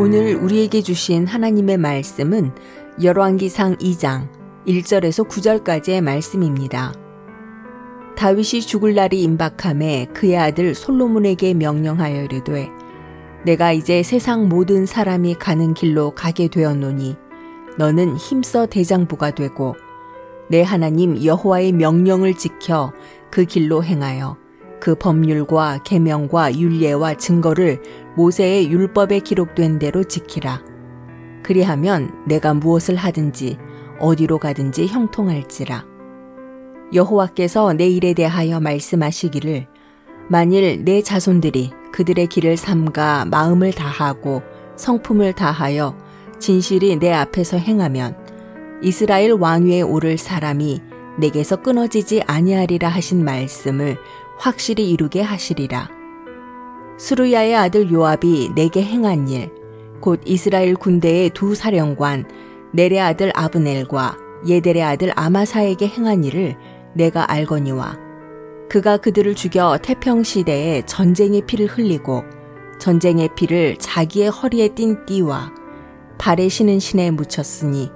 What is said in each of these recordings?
오늘 우리에게 주신 하나님의 말씀은 열왕기상 2장 1절에서 9절까지의 말씀입니다. 다윗이 죽을 날이 임박함에 그의 아들 솔로몬에게 명령하여 이르되 내가 이제 세상 모든 사람이 가는 길로 가게 되었노니 너는 힘써 대장부가 되고 내 하나님 여호와의 명령을 지켜 그 길로 행하여 그 법률과 계명과 율례와 증거를 모세의 율법에 기록된 대로 지키라. 그리하면 내가 무엇을 하든지 어디로 가든지 형통할지라. 여호와께서 내 일에 대하여 말씀하시기를 만일 내 자손들이 그들의 길을 삼가 마음을 다하고 성품을 다하여 진실이 내 앞에서 행하면 이스라엘 왕위에 오를 사람이 내게서 끊어지지 아니하리라 하신 말씀을 확실히 이루게 하시리라. 수르야의 아들 요압이 내게 행한 일, 곧 이스라엘 군대의 두 사령관 네레 아들 아브넬과 예델의 아들 아마사에게 행한 일을 내가 알거니와 그가 그들을 죽여 태평 시대에 전쟁의 피를 흘리고 전쟁의 피를 자기의 허리에 띤 띠와 발에 신은 신에 묻혔으니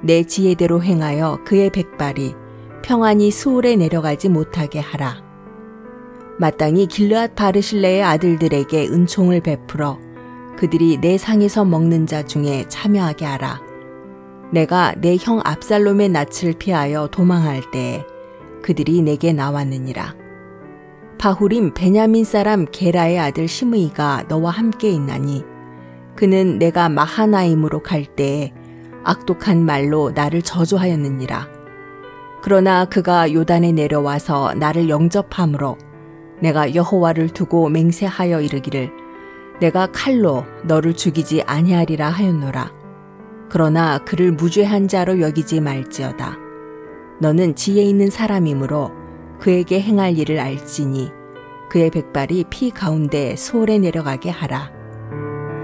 내 지혜대로 행하여 그의 백발이 평안히 수월에 내려가지 못하게 하라. 마땅히 길르앗 바르실레의 아들들에게 은총을 베풀어 그들이 내 상에서 먹는 자 중에 참여하게 하라. 내가 내 형 압살롬의 낯을 피하여 도망할 때에 그들이 내게 나왔느니라. 바후림 베냐민 사람 게라의 아들 시므이가 너와 함께 있나니 그는 내가 마하나임으로 갈 때에 악독한 말로 나를 저주하였느니라. 그러나 그가 요단에 내려와서 나를 영접함으로 내가 여호와를 두고 맹세하여 이르기를 내가 칼로 너를 죽이지 아니하리라 하였노라. 그러나 그를 무죄한 자로 여기지 말지어다. 너는 지혜 있는 사람이므로 그에게 행할 일을 알지니 그의 백발이 피 가운데 소홀에 내려가게 하라.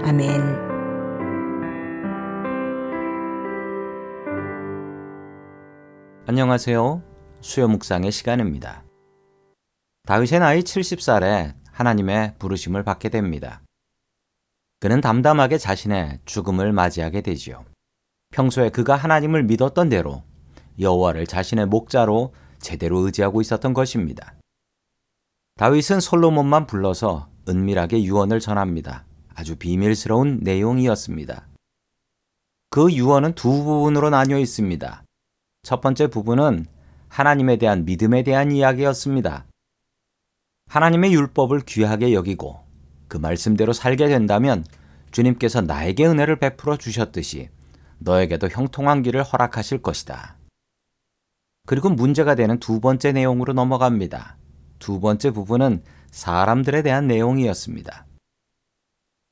아멘. 안녕하세요. 수요 묵상의 시간입니다. 다윗의 나이 70살에 하나님의 부르심을 받게 됩니다. 그는 담담하게 자신의 죽음을 맞이하게 되지요. 평소에 그가 하나님을 믿었던 대로 여호와를 자신의 목자로 제대로 의지하고 있었던 것입니다. 다윗은 솔로몬만 불러서 은밀하게 유언을 전합니다. 아주 비밀스러운 내용이었습니다. 그 유언은 두 부분으로 나뉘어 있습니다. 첫 번째 부분은 하나님에 대한 믿음에 대한 이야기였습니다. 하나님의 율법을 귀하게 여기고 그 말씀대로 살게 된다면 주님께서 나에게 은혜를 베풀어 주셨듯이 너에게도 형통한 길을 허락하실 것이다. 그리고 문제가 되는 두 번째 내용으로 넘어갑니다. 두 번째 부분은 사람들에 대한 내용이었습니다.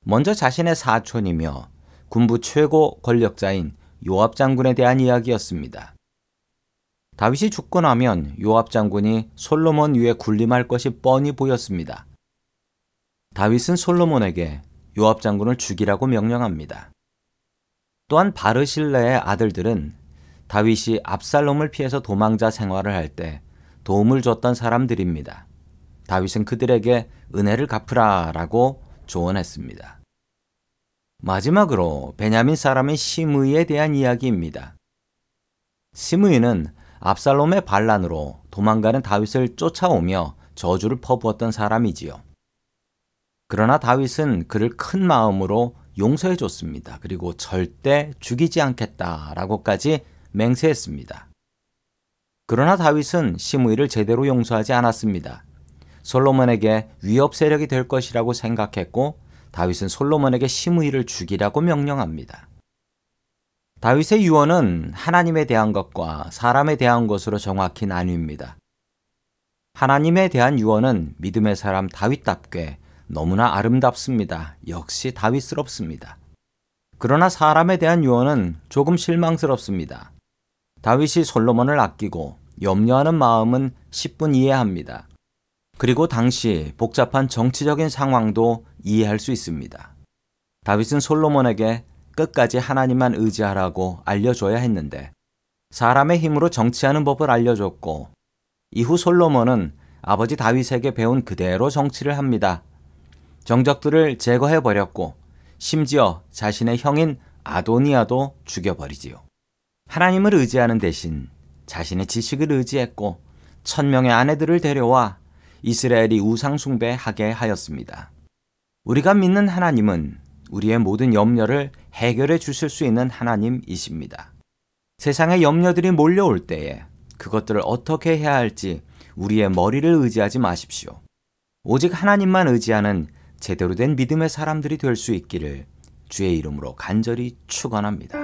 먼저 자신의 사촌이며 군부 최고 권력자인 요압 장군에 대한 이야기였습니다. 다윗이 죽고 나면 요압 장군이 솔로몬 위에 군림할 것이 뻔히 보였습니다. 다윗은 솔로몬에게 요압 장군을 죽이라고 명령합니다. 또한 바르실레의 아들들은 다윗이 압살롬을 피해서 도망자 생활을 할 때 도움을 줬던 사람들입니다. 다윗은 그들에게 은혜를 갚으라라고 조언했습니다. 마지막으로 베냐민 사람의 시므이에 대한 이야기입니다. 시므이는 압살롬의 반란으로 도망가는 다윗을 쫓아오며 저주를 퍼부었던 사람이지요. 그러나 다윗은 그를 큰 마음으로 용서해 줬습니다. 그리고 절대 죽이지 않겠다라고까지 맹세했습니다. 그러나 다윗은 시므이를 제대로 용서하지 않았습니다. 솔로몬에게 위협 세력이 될 것이라고 생각했고 다윗은 솔로몬에게 시므이를 죽이라고 명령합니다. 다윗의 유언은 하나님에 대한 것과 사람에 대한 것으로 정확히 나뉩니다. 하나님에 대한 유언은 믿음의 사람 다윗답게 너무나 아름답습니다. 역시 다윗스럽습니다. 그러나 사람에 대한 유언은 조금 실망스럽습니다. 다윗이 솔로몬을 아끼고 염려하는 마음은 10분 이해합니다. 그리고 당시 복잡한 정치적인 상황도 이해할 수 있습니다. 다윗은 솔로몬에게 끝까지 하나님만 의지하라고 알려줘야 했는데 사람의 힘으로 정치하는 법을 알려줬고 이후 솔로몬은 아버지 다윗에게 배운 그대로 정치를 합니다. 정적들을 제거해 버렸고 심지어 자신의 형인 아도니아도 죽여버리지요. 하나님을 의지하는 대신 자신의 지식을 의지했고 천명의 아내들을 데려와 이스라엘이 우상숭배하게 하였습니다. 우리가 믿는 하나님은 우리의 모든 염려를 해결해 주실 수 있는 하나님이십니다. 세상의 염려들이 몰려올 때에 그것들을 어떻게 해야 할지 우리의 머리를 의지하지 마십시오. 오직 하나님만 의지하는 제대로 된 믿음의 사람들이 될 수 있기를 주의 이름으로 간절히 축원합니다.